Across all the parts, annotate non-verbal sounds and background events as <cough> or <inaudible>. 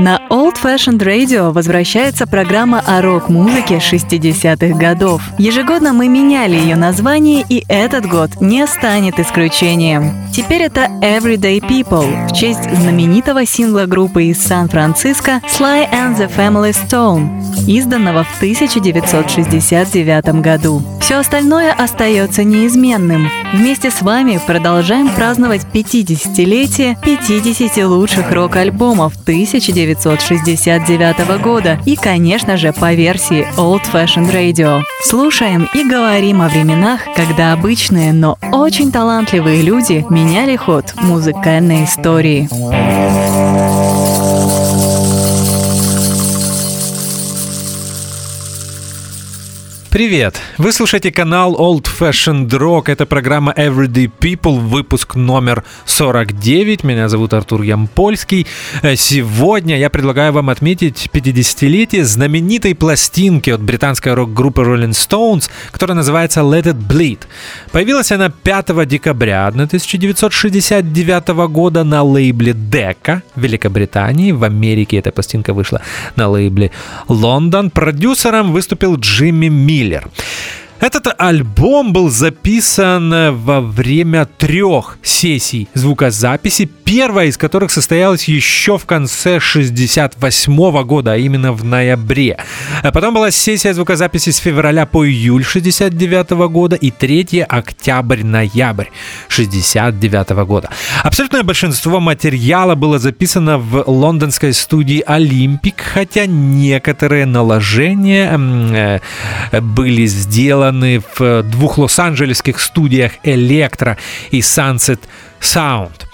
На Old Fashioned Radio возвращается программа о рок-музыке 60-х годов. Ежегодно мы меняли ее название, и этот год не станет исключением. Теперь это Everyday People в честь знаменитого сингла группы из Сан-Франциско Sly and the Family Stone, изданного в 1969 году. Все остальное остается неизменным. Вместе с вами продолжаем праздновать 50-летие 50 лучших рок-альбомов 1969 года и, конечно же, по версии Old Fashioned Radio. Слушаем и говорим о временах, когда обычные, но очень талантливые люди меняли ход музыкальной истории. Привет! Вы слушаете канал Old Fashioned Rock. Это программа Everyday People, выпуск номер 49. Меня зовут Артур Ямпольский. Э, сегодня я предлагаю вам отметить 50-летие знаменитой пластинки от британской рок-группы Rolling Stones, которая называется Let It Bleed. Появилась она 5 декабря 1969 года на лейбле Decca в Великобритании. В Америке эта пластинка вышла на лейбле London. Продюсером выступил Джимми Миллер. Миллер. Этот альбом был записан во время трех сессий звукозаписи, первая из которых состоялась еще в конце 68 года, а именно в ноябре. А потом была сессия звукозаписи с февраля по июль 69 года и третья октябрь-ноябрь 69 года. Абсолютное большинство материала было записано в лондонской студии Олимпик, хотя некоторые наложения э, были сделаны сделаны в двух лос-анджелесских студиях Electro и Sunset Sound.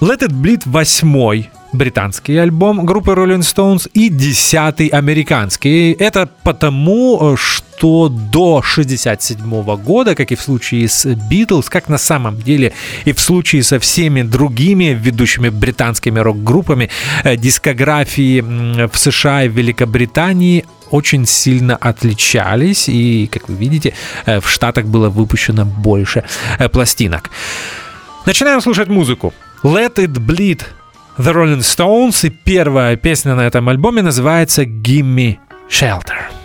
Let It Bleed восьмой британский альбом группы Rolling Stones и десятый американский. Это потому, что до 67 года, как и в случае с Beatles, как на самом деле и в случае со всеми другими ведущими британскими рок-группами, э, дискографии в США и Великобритании очень сильно отличались, и, как вы видите, э, в Штатах было выпущено больше э, пластинок. Начинаем слушать музыку. Let It Bleed The Rolling Stones, и первая песня на этом альбоме называется Gimme Shelter.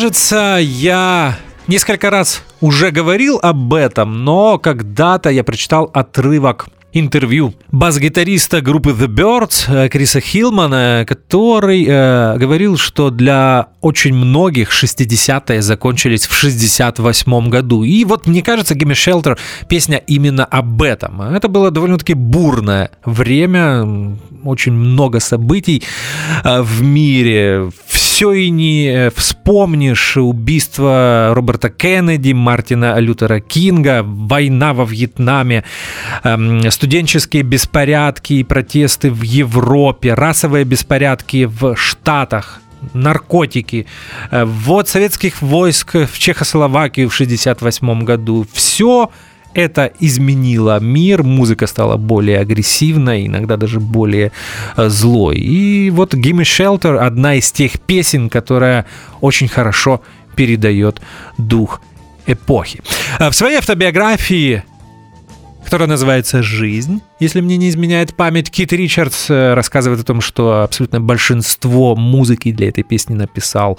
Кажется, я несколько раз уже говорил об этом, но когда-то я прочитал отрывок интервью бас-гитариста группы The Birds э, Криса Хилмана, который э, говорил, что для очень многих 60-е закончились в 68 году. И вот мне кажется, Gimme Shelter песня именно об этом. Это было довольно-таки бурное время, очень много событий э, в мире. Все и не э, вспомнишь убийство Роберта Кеннеди, Мартина Лютера Кинга, война во Вьетнаме, эм, студенческие беспорядки и протесты в Европе, расовые беспорядки в Штатах, наркотики, э, ввод советских войск в Чехословакию в 1968 году. Все это изменило мир, музыка стала более агрессивной, иногда даже более э, злой. И вот Gimme Shelter одна из тех песен, которая очень хорошо передает дух эпохи. Э, в своей автобиографии которая называется «Жизнь». Если мне не изменяет память, Кит Ричардс э, рассказывает о том, что абсолютно большинство музыки для этой песни написал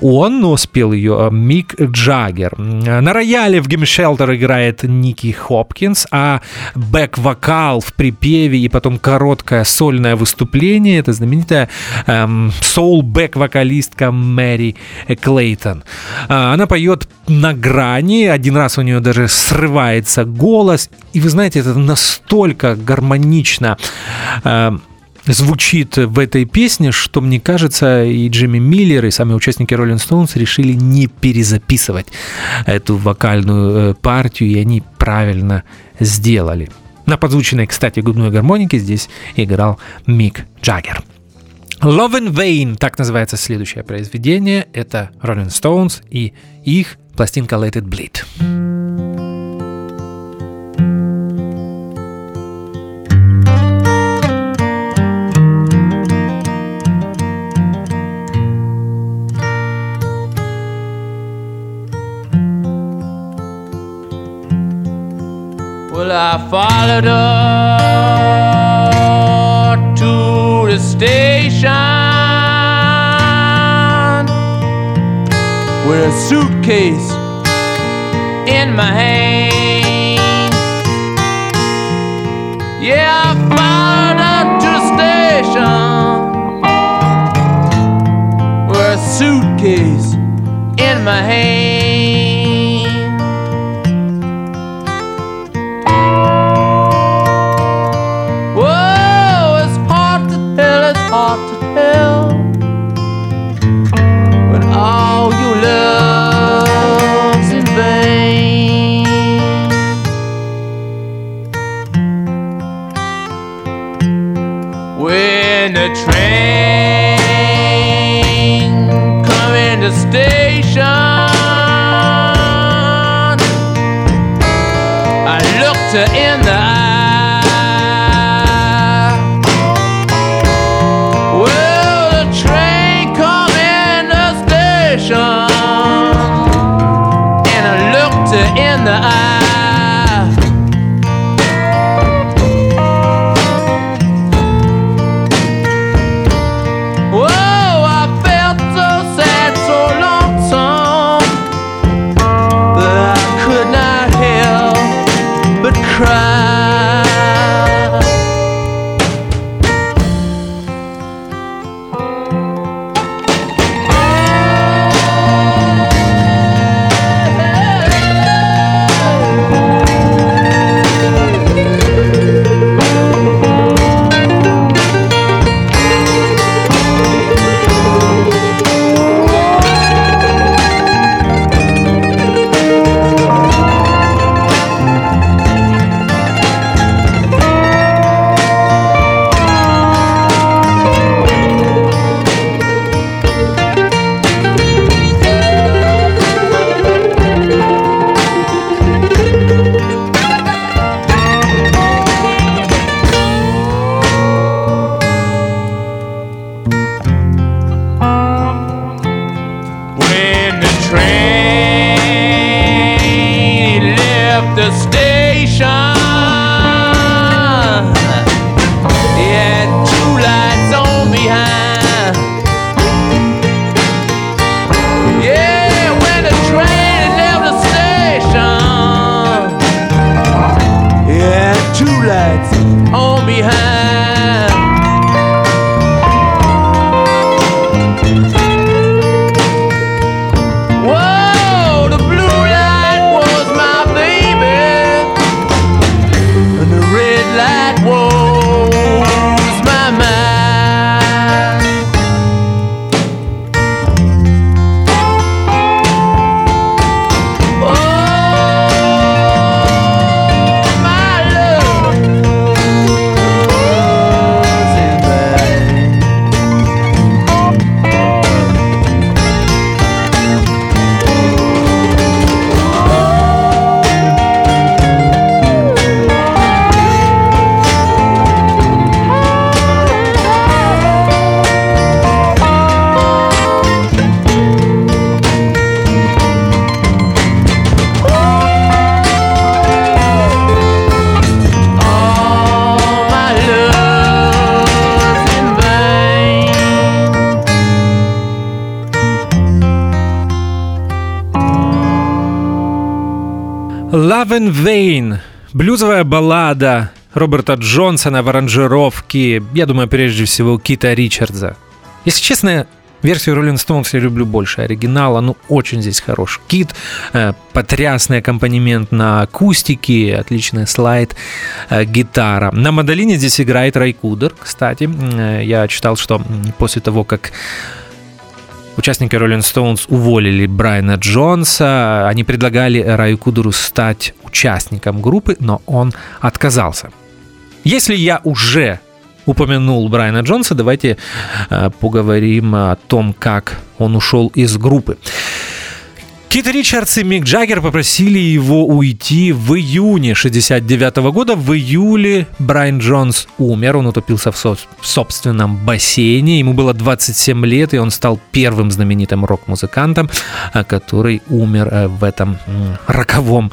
он, но спел ее э, Мик Джаггер. На рояле в Гим Шелтер играет Ники Хопкинс, а бэк-вокал в припеве и потом короткое сольное выступление — это знаменитая эм, соул-бэк-вокалистка Мэри Клейтон. Э, она поет на грани, один раз у нее даже срывается голос, и вы знаете, это настолько гармонично э, звучит в этой песне, что, мне кажется, и Джимми Миллер, и сами участники Rolling Stones решили не перезаписывать эту вокальную э, партию, и они правильно сделали. На подзвученной, кстати, губной гармонике здесь играл Мик Джаггер. Love in Vain, так называется следующее произведение. Это Rolling Stones и их пластинка Let It Bleed. I followed her to the station with a suitcase in my hand. Yeah, I followed her to the station with a suitcase in my hand. The station. I look to And Vain. Блюзовая баллада Роберта Джонсона в аранжировке, я думаю, прежде всего, Кита Ричардса. Если честно, версию Rolling Stones я люблю больше оригинала, ну, очень здесь хорош. Кит, э, потрясный аккомпанемент на акустике, отличный слайд, э, гитара. На мандолине здесь играет Райкудер, кстати. Э, я читал, что после того, как Участники Rolling Stones уволили Брайана Джонса. Они предлагали Раю Кудеру стать участником группы, но он отказался. Если я уже упомянул Брайана Джонса, давайте э, поговорим о том, как он ушел из группы. Кит Ричардс и Мик Джаггер попросили его уйти в июне 69 года. В июле Брайан Джонс умер, он утопился в, со- в собственном бассейне. Ему было 27 лет, и он стал первым знаменитым рок-музыкантом, э, который умер э, в этом роковом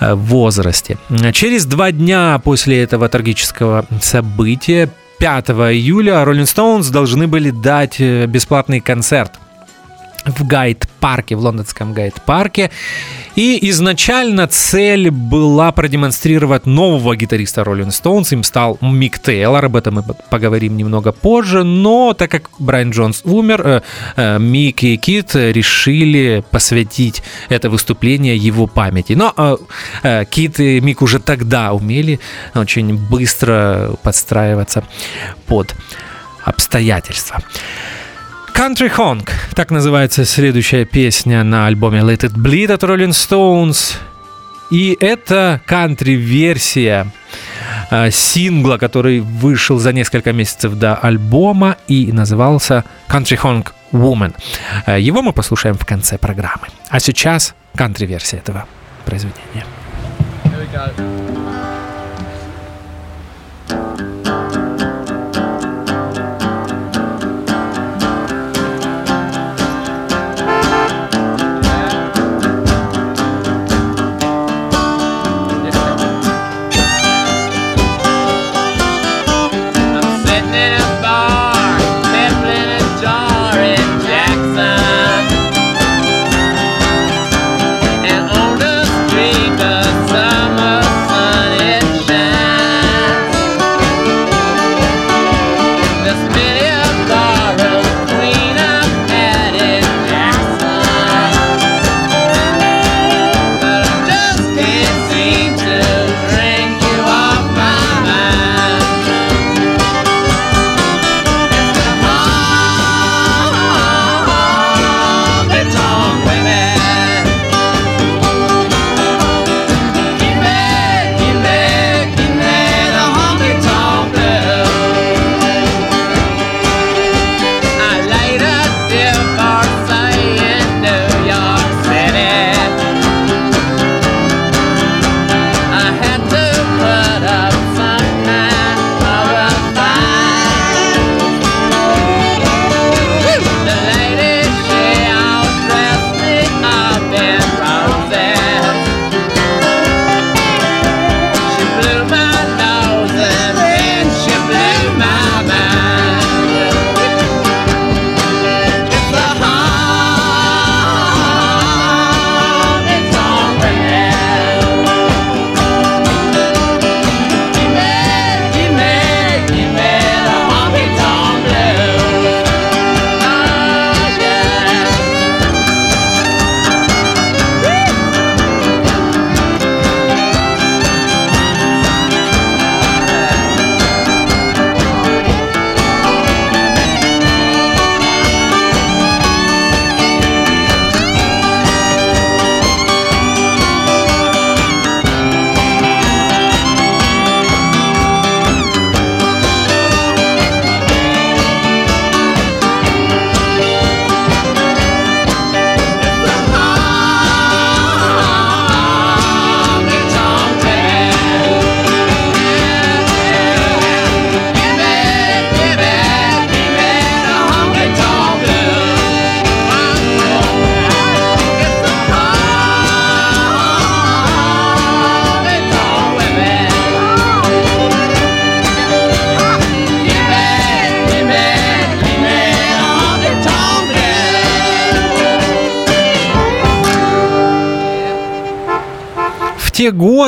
э, возрасте. Через два дня после этого трагического события 5 июля Rolling Stones должны были дать бесплатный концерт в Гайд-парке, в лондонском Гайд-парке. И изначально цель была продемонстрировать нового гитариста Rolling Stones. Им стал Мик Тейлор, об этом мы поговорим немного позже. Но так как Брайан Джонс умер, э, э, Мик и Кит решили посвятить это выступление его памяти. Но э, Кит и Мик уже тогда умели очень быстро подстраиваться под обстоятельства. Country Honk, так называется следующая песня на альбоме Let It Bleed от Rolling Stones. И это кантри-версия э, сингла, который вышел за несколько месяцев до альбома и назывался Country Honk Woman. Э, его мы послушаем в конце программы. А сейчас кантри-версия этого произведения. Here we go.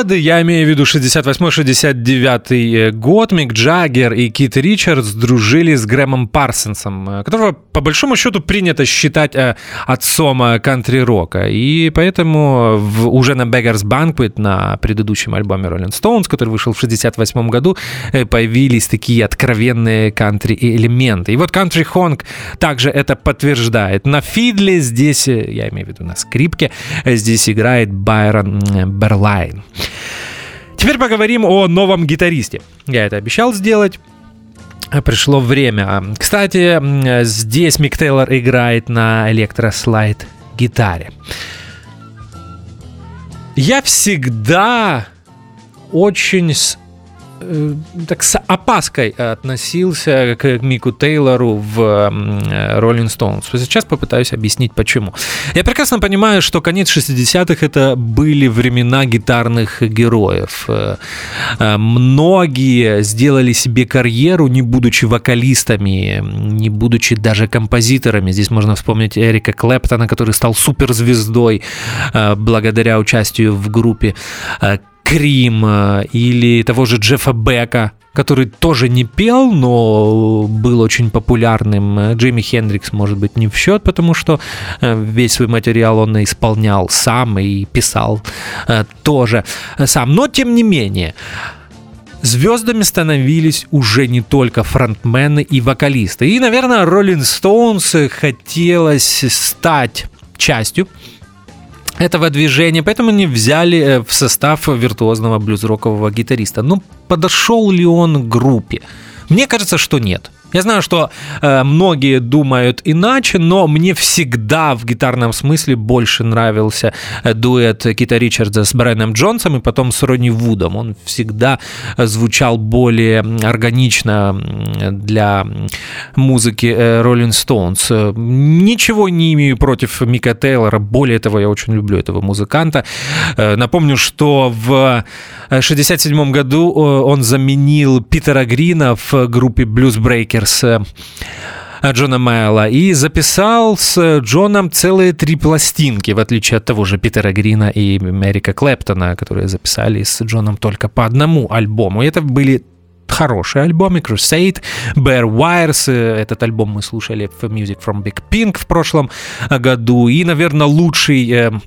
Годы, я имею в виду 68-69 год, Мик Джаггер и Кит Ричардс дружили с Грэмом Парсонсом, э, которого по большому счету принято считать э, отцом э, кантри-рока. И поэтому в, уже на Beggars Banquet, на предыдущем альбоме Rolling Stones, который вышел в 68 году, появились такие откровенные кантри-элементы. И вот Country Honk также это подтверждает. На фидле здесь, я имею в виду на скрипке, здесь играет Байрон Берлайн. Теперь поговорим о новом гитаристе. Я это обещал сделать. Пришло время. Кстати, здесь Мик Тейлор играет на электрослайд гитаре. Я всегда очень так с опаской относился к Мику Тейлору в Rolling Stones. Сейчас попытаюсь объяснить, почему. Я прекрасно понимаю, что конец 60-х это были времена гитарных героев. Э, э, многие сделали себе карьеру, не будучи вокалистами, не будучи даже композиторами. Здесь можно вспомнить Эрика Клэптона, который стал суперзвездой благодаря участию в группе Крим э, или того же Джеффа Бека, который тоже не пел, но был очень популярным. Джимми Хендрикс, может быть, не в счет, потому что э, весь свой материал он исполнял сам и писал э, тоже сам. Но, тем не менее, звездами становились уже не только фронтмены и вокалисты. И, наверное, Роллинг Стоунс хотелось стать частью этого движения, поэтому они взяли э, в состав виртуозного блюз-рокового гитариста. Ну, подошел ли он к группе? Мне кажется, что нет. Я знаю, что э, многие думают иначе, но мне всегда в гитарном смысле больше нравился э, дуэт Кита Ричардса с Брайаном Джонсом и потом с Ронни Вудом. Он всегда звучал более органично для музыки э, Rolling Stones. Ничего не имею против Мика Тейлора, более того, я очень люблю этого музыканта. Э, напомню, что в 1967 году он заменил Питера Грина в группе Blues Breakers с э, Джона Майла и записал с Джоном целые три пластинки, в отличие от того же Питера Грина и Эрика Клэптона, которые записали с Джоном только по одному альбому. И это были хорошие альбомы. Crusade, Bear Wires. Э, этот альбом мы слушали в Music from Big Pink в прошлом году. И, наверное, лучший э, Э,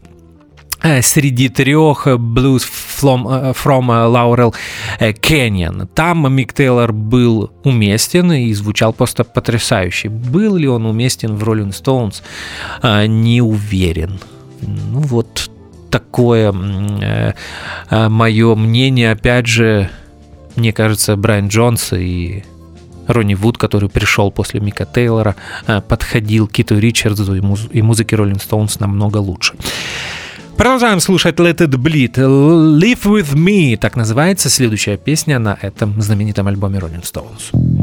среди трех Blues from, э, from Laurel Canyon. Там Мик Тейлор был уместен и звучал просто потрясающе. Был ли он уместен в Rolling Stones, э, не уверен. Ну вот такое мое мнение. Опять же, мне кажется, Брайан Джонс и Ронни Вуд, который пришел после Мика Тейлора, подходил Киту Ричардсу и, и музыке Rolling Stones намного лучше. Продолжаем слушать Let It Bleed. Live With Me, так называется следующая песня на этом знаменитом альбоме Rolling Stones.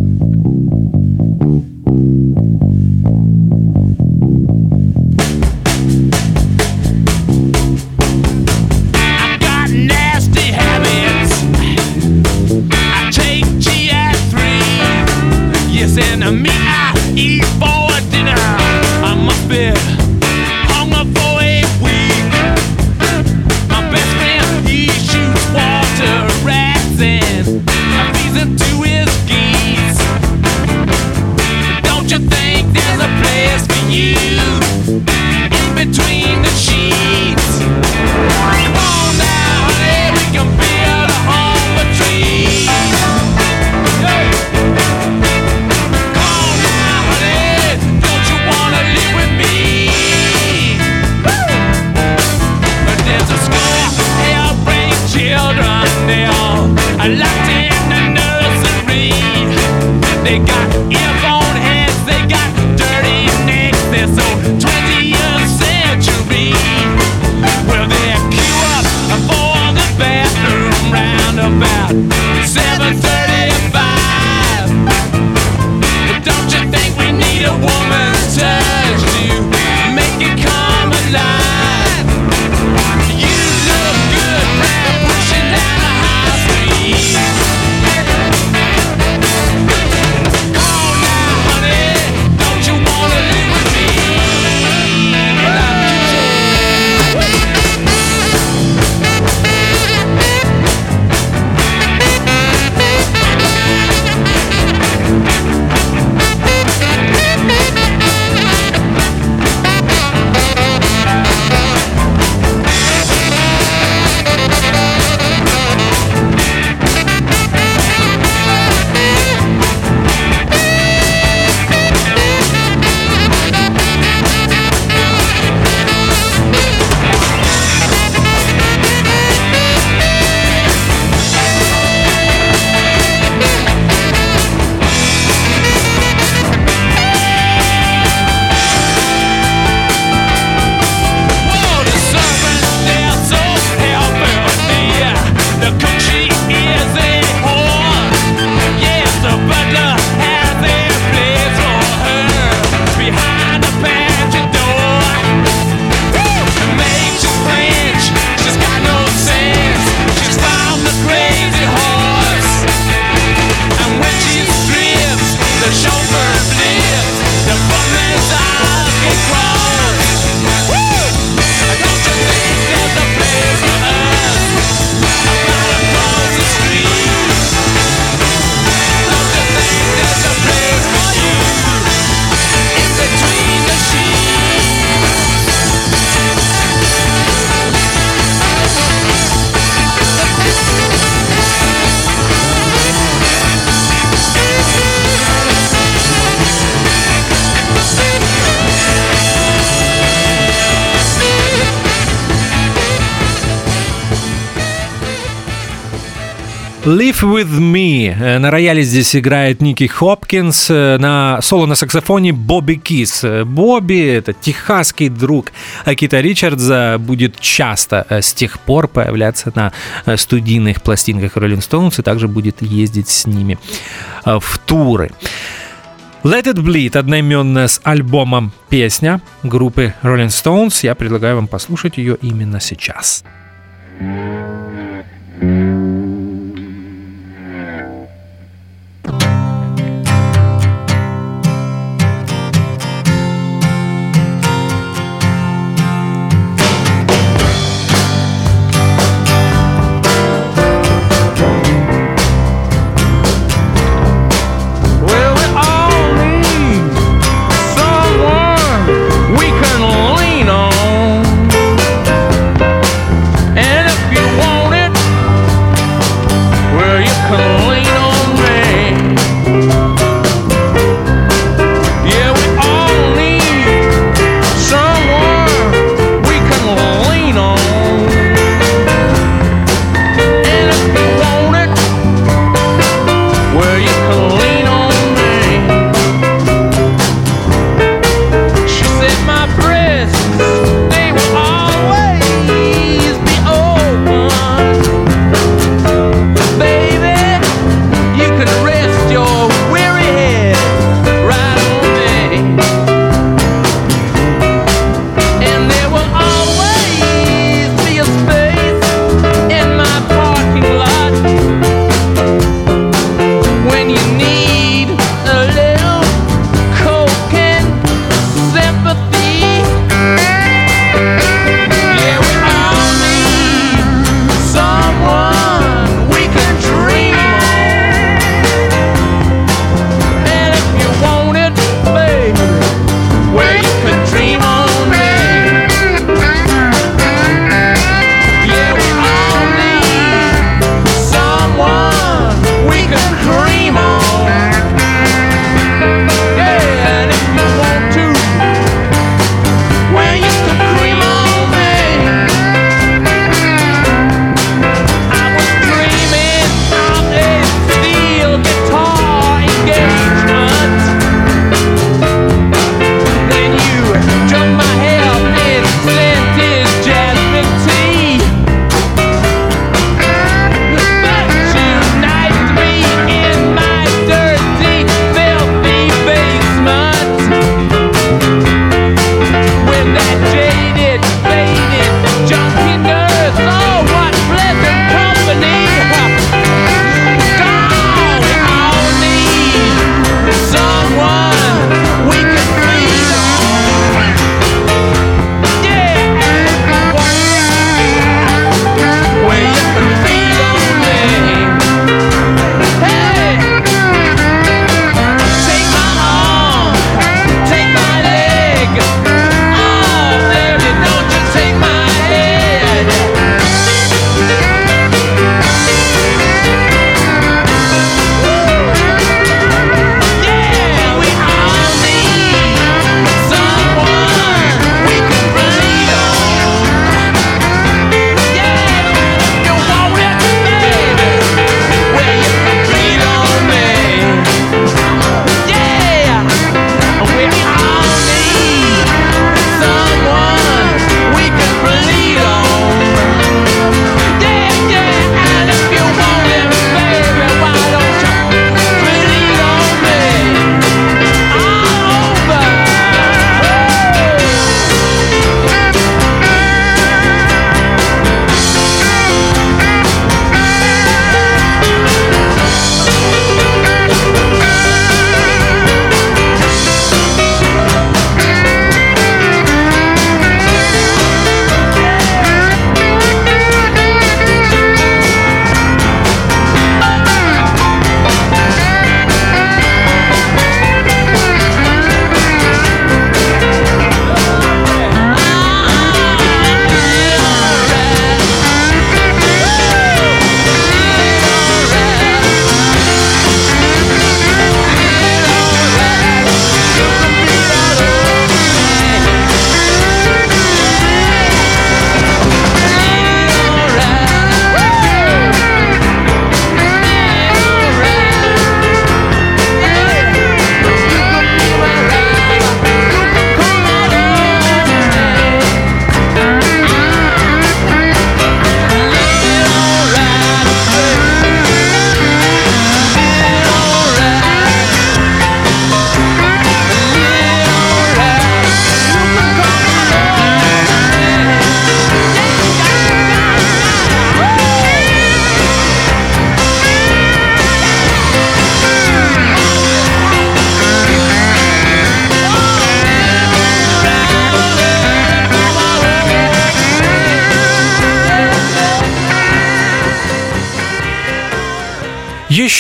I like Live With Me. Э, на рояле здесь играет Ники Хопкинс, э, на соло на саксофоне Бобби Кис. Э, Бобби — это техасский друг Акита Ричардса, будет часто с тех пор появляться на студийных пластинках Rolling Stones и также будет ездить с ними в туры. Let It Bleed, одноименная с альбомом песня группы Rolling Stones. Я предлагаю вам послушать ее именно сейчас. thank you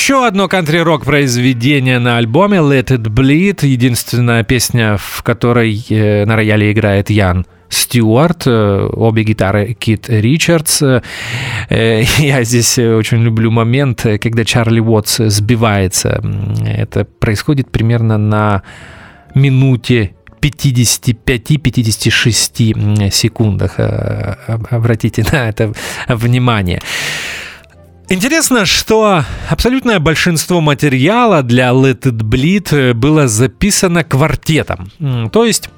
Еще одно кантри-рок произведение на альбоме Let It Bleed. Единственная песня, в которой э, на рояле играет Ян Стюарт, э, обе гитары Кит Ричардс. Э, <laughs> я здесь очень люблю момент, когда Чарли Уотс сбивается. Это происходит примерно на минуте 55-56 секундах. Обратите на это внимание. Интересно, что абсолютное большинство материала для Let It Bleed было записано квартетом. То есть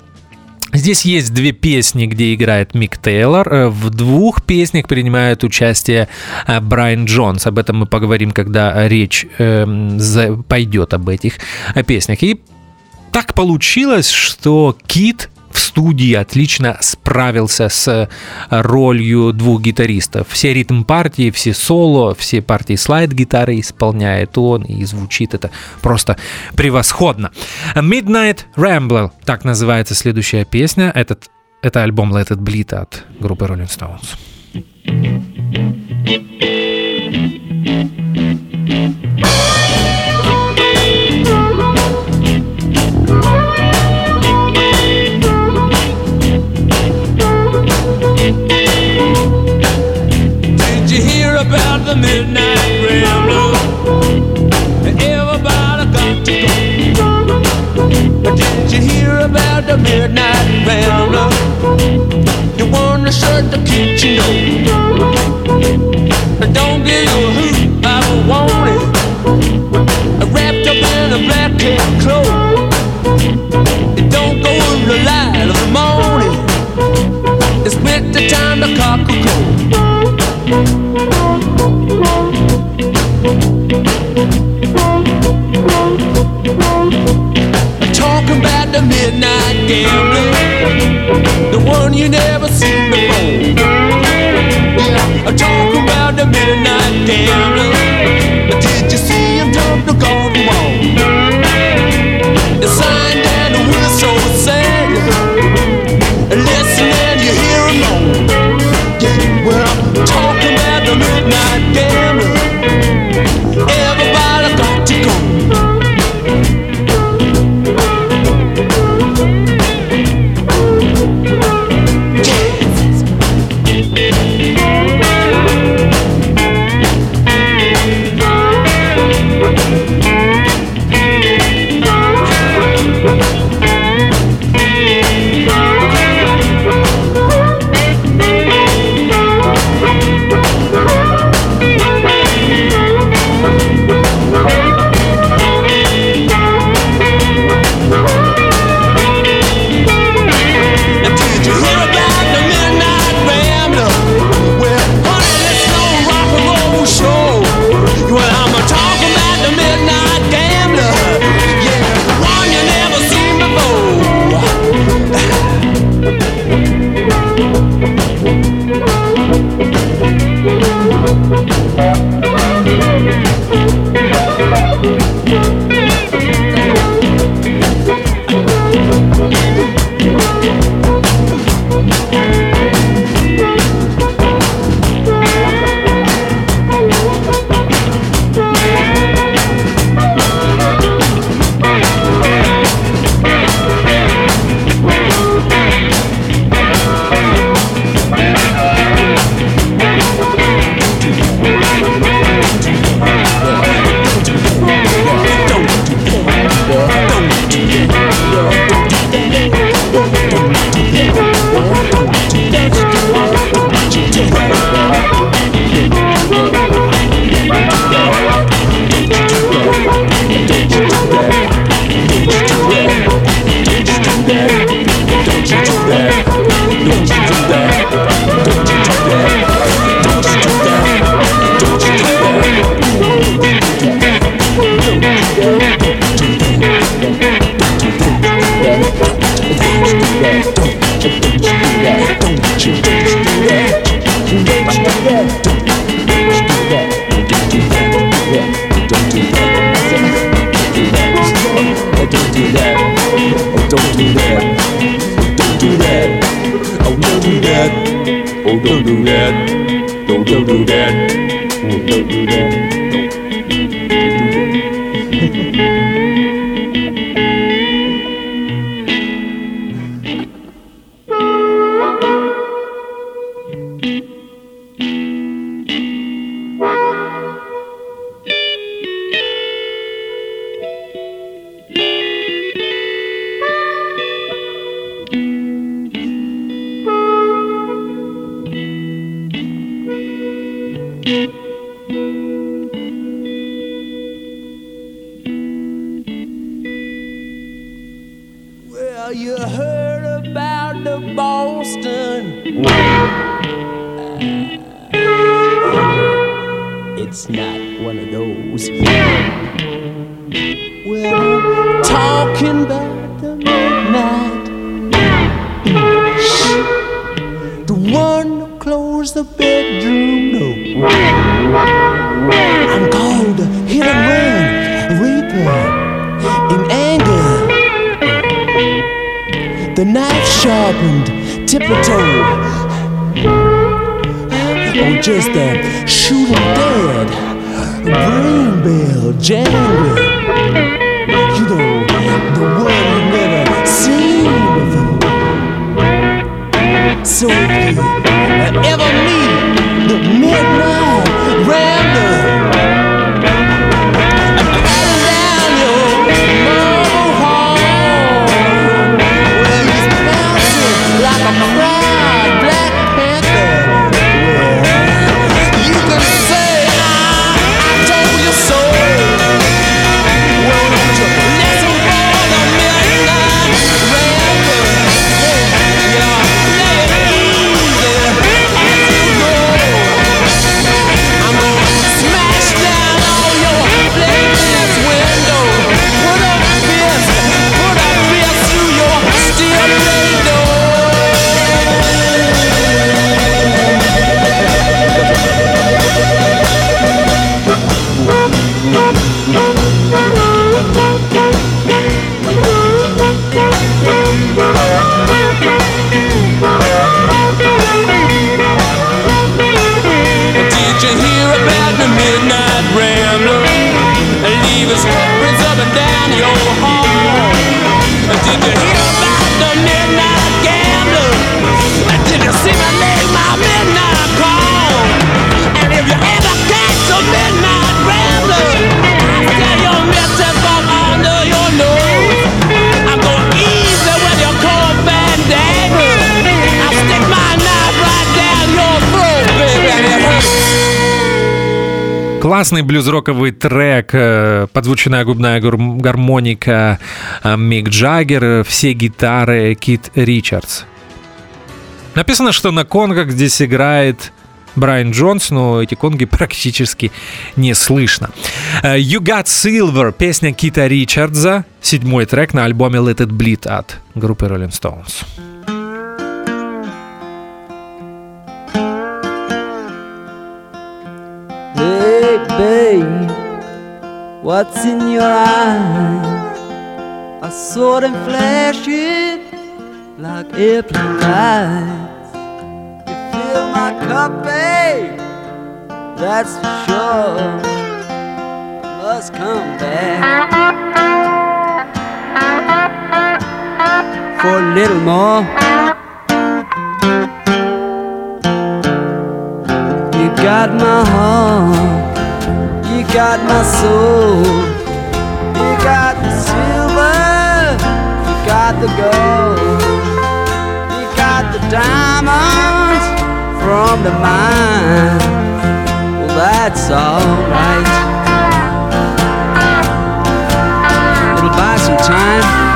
Здесь есть две песни, где играет Мик Тейлор. В двух песнях принимает участие э, Брайан Джонс. Об этом мы поговорим, когда речь э, пойдет об этих э, песнях. И так получилось, что Кит в студии отлично справился с э, ролью двух гитаристов. Все ритм партии, все соло, все партии слайд-гитары исполняет он, и звучит это просто превосходно. Midnight Rambler, так называется следующая песня. Этот, это альбом Let It Bleed от группы Rolling Stones. The midnight rambler. Everybody got to go. Did you hear about the midnight rambler? The one that shut the kitchen door. Don't give a hoot, I don't want it. Wrapped up in a black cat cloak. It don't go in the light of the morning. It's winter time to cock a cold. The midnight gambler, the one you never seen before. Yeah, talking about the midnight gambler. Sharpened tiptoe. Or just a shoot 'em dead. Brain bell jangling. You know, the one you never seen before. So if you ever meet Классный блюз-роковый трек, э, подзвученная губная гар- гармоника э, Мик Джаггер, все гитары Кит Ричардс. Написано, что на конгах здесь играет Брайан Джонс, но эти конги <laughs> практически не слышно. Э, You Got Silver, песня Кита Ричардса, седьмой трек на альбоме Let It Bleed от группы Rolling Stones. What's in your eyes? I saw them flashing like airplane lights. You fill my cup, babe, that's for sure. Must come back for a little more. You got my heart, got my soul, you got the silver, you got the gold, you got the diamonds from the mine. Well, that's alright. It'll buy some time.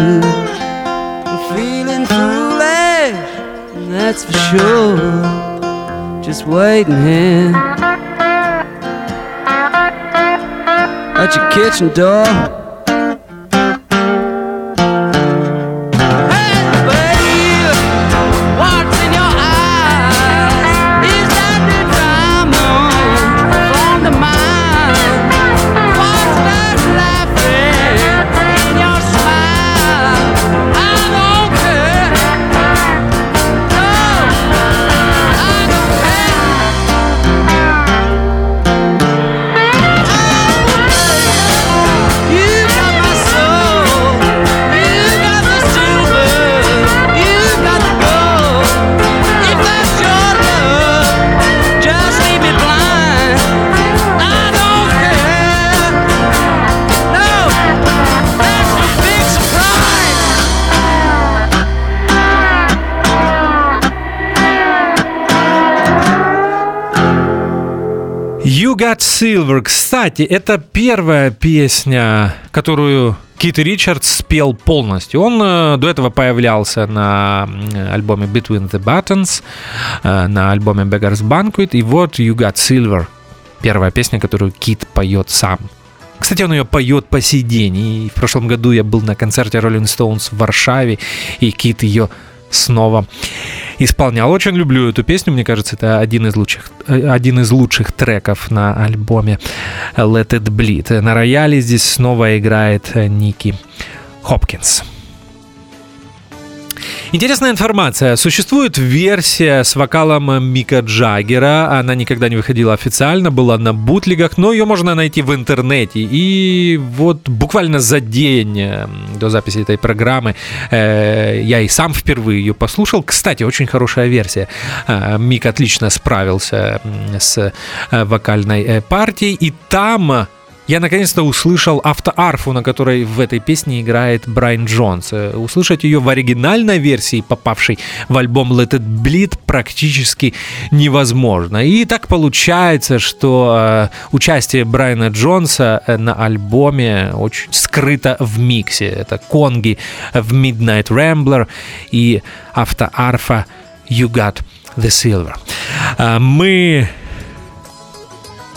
I'm feeling foolish, that's for sure. Just waiting here at your kitchen door. Got Silver. Кстати, это первая песня, которую Кит Ричардс спел полностью. Он э, до этого появлялся на альбоме Between the Buttons, э, на альбоме Beggar's Banquet, и вот You Got Silver. Первая песня, которую Кит поет сам. Кстати, он ее поет по сей день. И в прошлом году я был на концерте Rolling Stones в Варшаве, и Кит ее снова исполнял. Очень люблю эту песню, мне кажется, это один из лучших, э, один из лучших треков на альбоме Let It Bleed. На рояле здесь снова играет э, Ники Хопкинс. Интересная информация. Существует версия с вокалом Мика Джаггера. Она никогда не выходила официально, была на бутлигах, но ее можно найти в интернете. И вот буквально за день э, до записи этой программы э, я и сам впервые ее послушал. Кстати, очень хорошая версия. Э, Мик отлично справился с э, вокальной э, партией. И там я наконец-то услышал автоарфу, на которой в этой песне играет Брайан Джонс. Э, Услышать ее в оригинальной версии, попавшей в альбом Let It Bleed, практически невозможно. И так получается, что э, участие Брайана Джонса э, на альбоме очень скрыто в миксе. Это конги в Midnight Rambler и автоарфа You Got the Silver. Мы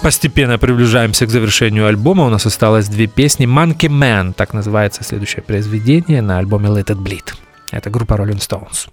Постепенно приближаемся к завершению альбома. У нас осталось две песни. Monkey Man, так называется следующее произведение на альбоме Let It Bleed. Это группа Rolling Stones.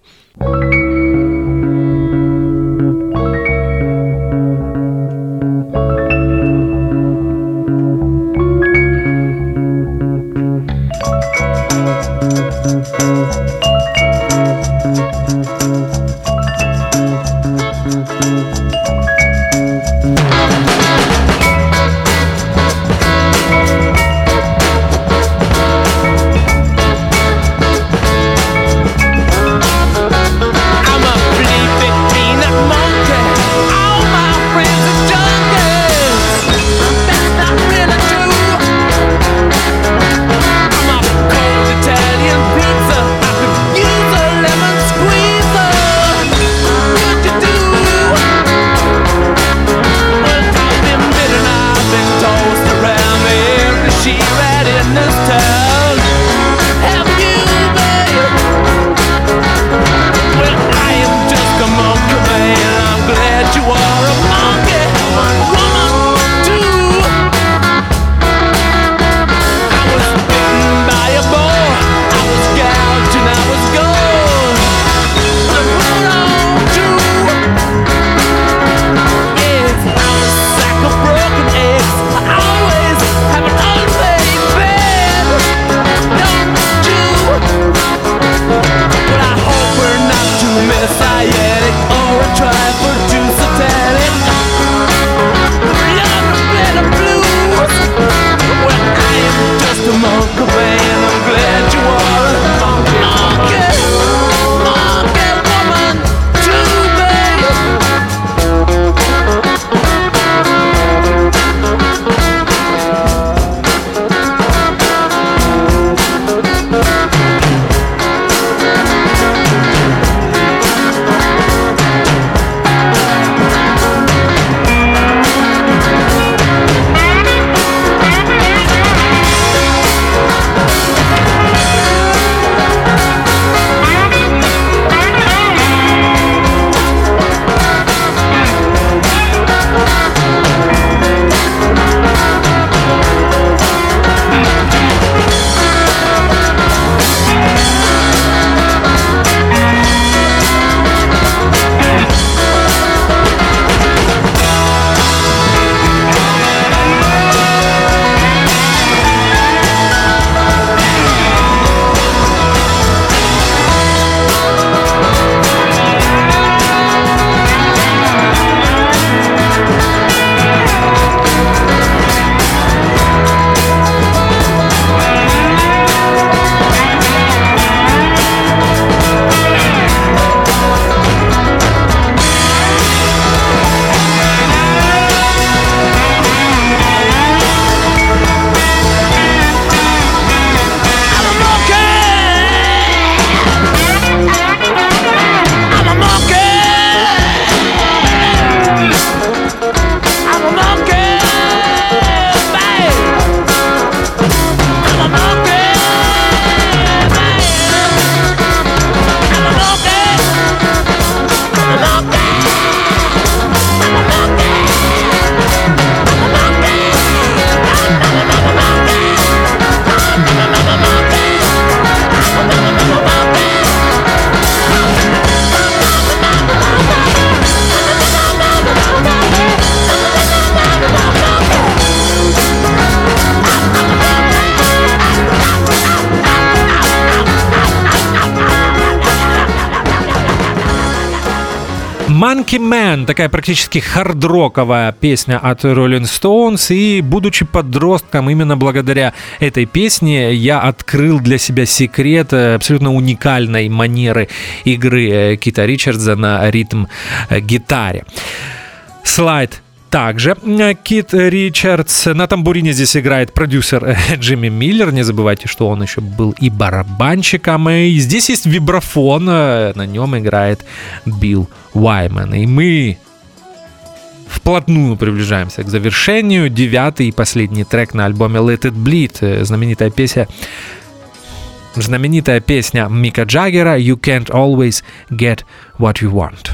Monkey Man, такая практически хардроковая песня от Rolling Stones, и будучи подростком, именно благодаря этой песне я открыл для себя секрет э, абсолютно уникальной манеры игры э, Кита Ричардса на ритм-гитаре. Э, Слайд также э, Кит Ричардс на тамбурине здесь играет продюсер э, <laughs> Джимми Миллер. Не забывайте, что он еще был и барабанщиком. И здесь есть вибрафон, э, на нем играет Билл Уайман. И мы вплотную приближаемся к завершению. Девятый и последний трек на альбоме Let It Bleed. Знаменитая песня Знаменитая песня Мика Джаггера «You can't always get what you want».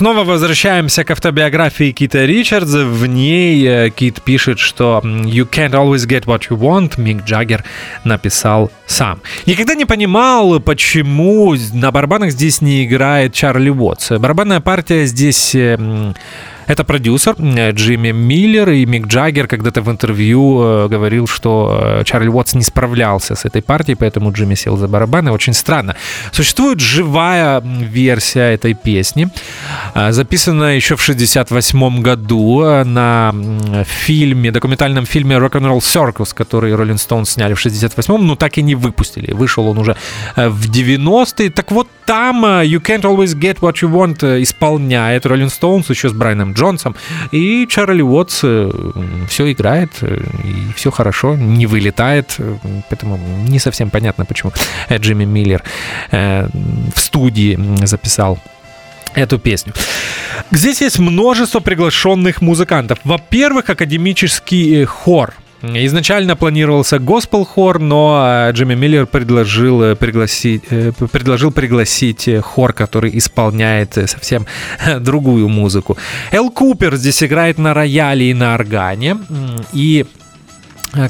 Снова возвращаемся к автобиографии Кита Ричардса. В ней э, Кит пишет, что «You can't always get what you want» Мик Джаггер написал сам. Никогда не понимал, почему на барабанах здесь не играет Чарли Уотс. Барабанная партия здесь э, это продюсер э, Джимми Миллер и Мик Джаггер когда-то в интервью э, говорил, что э, Чарли Уотс не справлялся с этой партией, поэтому Джимми сел за барабаны. Очень странно. Существует живая версия этой песни, записанная еще в 68 году на фильме, документальном фильме Rock'n'Roll Circus, который Rolling Stones сняли в 68-м, но так и не выпустили. Вышел он уже в 90-е. Так вот там You Can't Always Get What You Want исполняет Rolling Stones еще с Брайаном. И Чарли Уотс э, все играет, э, и все хорошо, не вылетает. Э, поэтому не совсем понятно, почему Джимми Миллер в студии записал эту песню. Здесь есть множество приглашенных музыкантов. Во-первых, академический хор – Изначально планировался госпел хор, но э, Джимми Миллер предложил э, пригласить, э, предложил пригласить хор, который исполняет совсем <laughs> другую музыку. Эл Купер здесь играет на рояле и на органе. И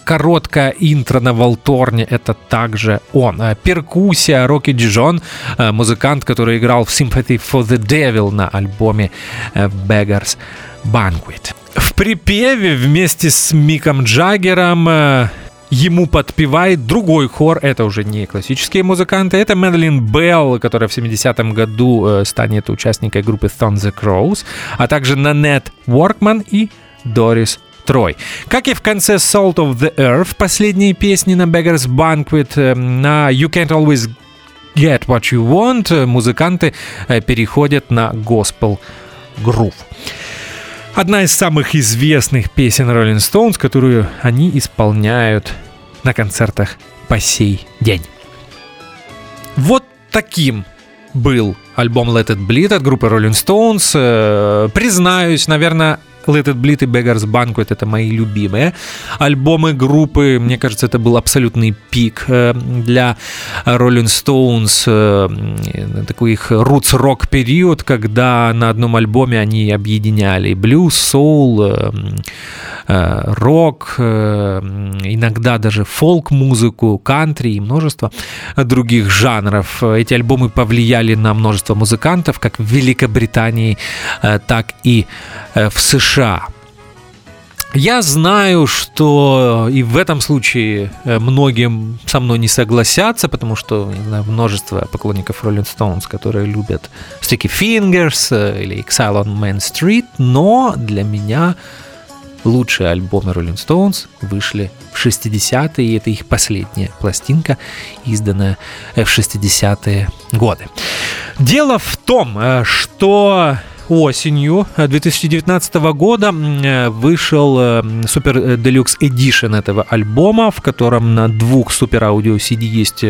Короткая интро на Волторне — это также он. Перкуссия Рокки Джон, музыкант, который играл в Sympathy for the Devil на альбоме Beggars Banquet. В припеве вместе с Миком Джаггером э, ему подпевает другой хор, это уже не классические музыканты, это Мэдалин Белл, которая в 70-м году э, станет участникой группы Thon the Crows, а также Нанет Уоркман и Дорис Трой. Как и в конце Salt of the Earth, последней песни на Beggars Banquet, э, на You Can't Always Get What You Want, музыканты переходят на Gospel Groove. Одна из самых известных песен Rolling Stones, которую они исполняют на концертах по сей день. Вот таким был альбом Let It Bleed от группы Rolling Stones. Э, признаюсь, наверное, Let It Bleed и Beggars Banquet — это мои любимые альбомы группы. Мне кажется, это был абсолютный пик э, для Rolling Stones, э, такой их roots-рок период, когда на одном альбоме они объединяли блюз, соул, э, рок, иногда даже фолк-музыку, кантри и множество других жанров. Эти альбомы повлияли на множество музыкантов, как в Великобритании, так и в США США. Я знаю, что и в этом случае э, многим со мной не согласятся, потому что не знаю, множество поклонников Rolling Stones, которые любят Sticky Fingers э, или Exile on Main Street, но для меня лучшие альбомы Rolling Stones вышли в 60-е, и это их последняя пластинка, изданная в 60-е годы. Дело в том, э, что осенью 2019 э, года э, вышел э, супер делюкс эдишн этого альбома, в котором на двух супер аудио CD есть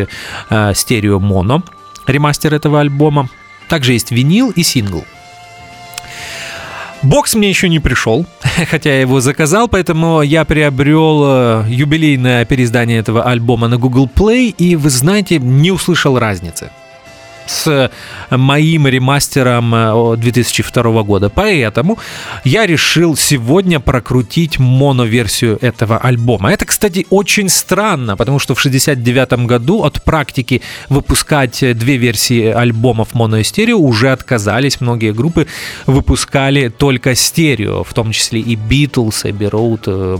стерео моно, ремастер этого альбома. Также есть винил и сингл. Бокс мне еще не пришел, <laughs> хотя я его заказал, поэтому я приобрел юбилейное переиздание этого альбома на Google Play, и вы знаете, не услышал разницы с моим ремастером 2002 э, года. Поэтому я решил сегодня прокрутить моноверсию этого альбома. Это, кстати, очень странно, потому что в 69 году от практики выпускать две версии альбомов моно и стерео уже отказались. Многие группы выпускали только стерео, в том числе и Beatles, Abbey Road, э,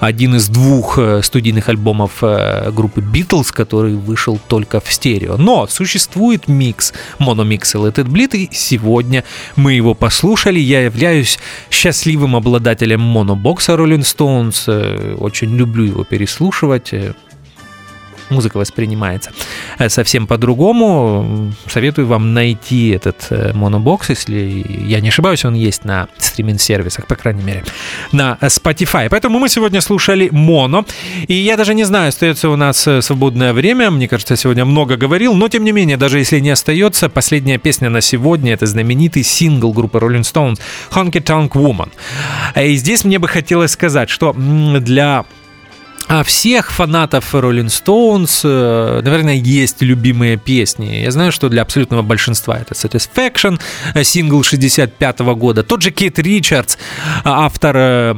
один из двух э, студийных альбомов группы Beatles, который вышел только в стерео. Но существует существует микс, мономикс Let It Bleed, и сегодня мы его послушали. Я являюсь счастливым обладателем монобокса Rolling Stones, э, очень люблю его переслушивать, э, музыка воспринимается э, совсем по-другому. Советую вам найти этот э, монобокс, если я не ошибаюсь, он есть на стриминг-сервисах, по крайней мере, на Spotify. Поэтому мы сегодня слушали моно, и я даже не знаю, остается у нас э, свободное время, мне кажется, я сегодня много говорил, но тем не менее, даже если не остается, последняя песня на сегодня — это знаменитый сингл группы Rolling Stones «Honky Tonk Woman». И здесь мне бы хотелось сказать, что для А всех фанатов Rolling Stones, э, наверное, есть любимые песни. Я знаю, что для абсолютного большинства это Satisfaction, э, сингл 65 года. Тот же Кит Ричардс, автор э,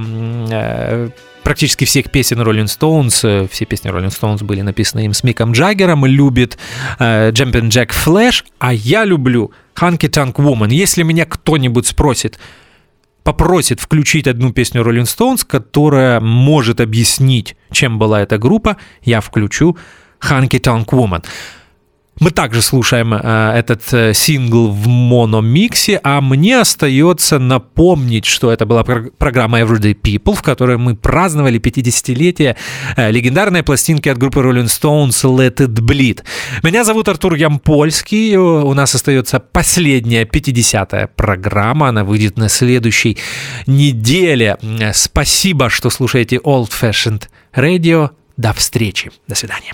э, практически всех песен Rolling Stones, все песни Rolling Stones были написаны им с Миком Джаггером, любит э, Jumpin' Jack Flash, а я люблю Hunky Tonk Woman. Если меня кто-нибудь спросит, попросит включить одну песню Rolling Stones, которая может объяснить, чем была эта группа, я включу Hunky Tonk Woman. Мы также слушаем э, этот э, сингл в мономиксе, а мне остается напомнить, что это была про- программа Everyday People, в которой мы праздновали 50-летие э, легендарной пластинки от группы Rolling Stones Let It Bleed. Меня зовут Артур Ямпольский, у нас остается последняя 50-я программа, она выйдет на следующей неделе. Спасибо, что слушаете Old Fashioned Radio. До встречи. До свидания.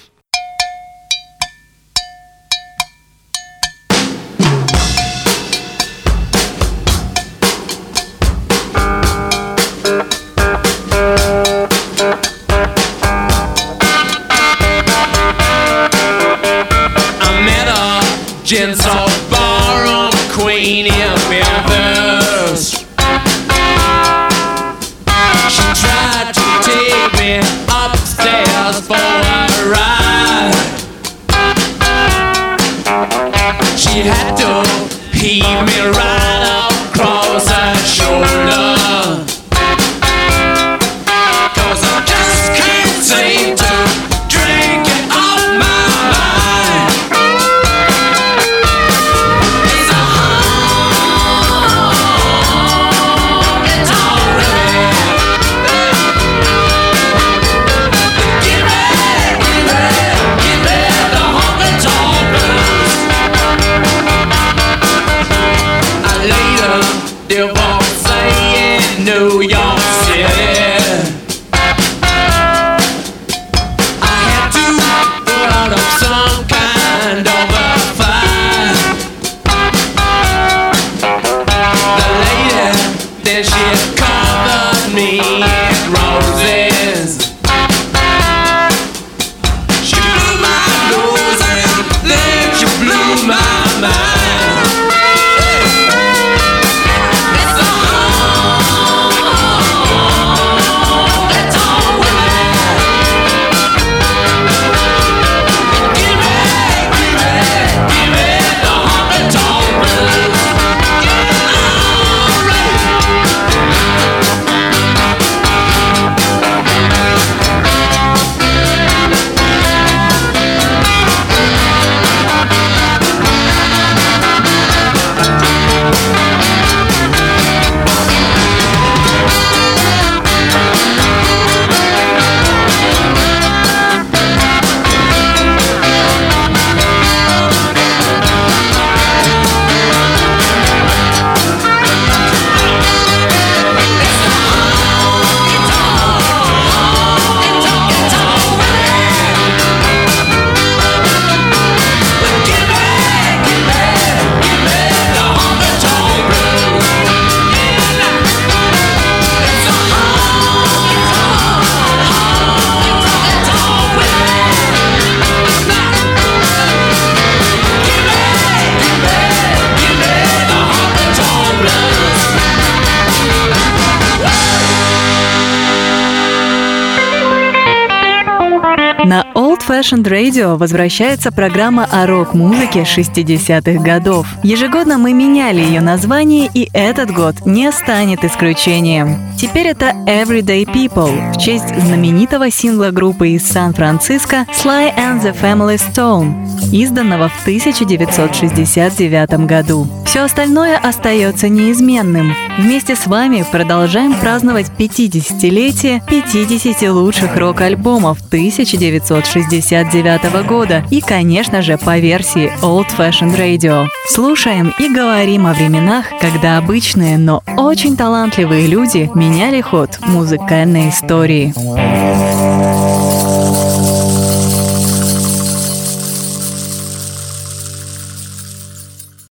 She had to. Heave Fashioned Radio возвращается программа о рок-музыке 60-х годов. Ежегодно мы меняли ее название, и этот год не станет исключением. Теперь это Everyday People в честь знаменитого сингла группы из Сан-Франциско Sly and the Family Stone, изданного в 1969 году. Все остальное остается неизменным. Вместе с вами продолжаем праздновать 50-летие 50 лучших рок-альбомов 1969 года и, конечно же, по версии Old Fashioned Radio. Слушаем и говорим о временах, когда обычные, но очень талантливые люди меняли ход музыкальной истории.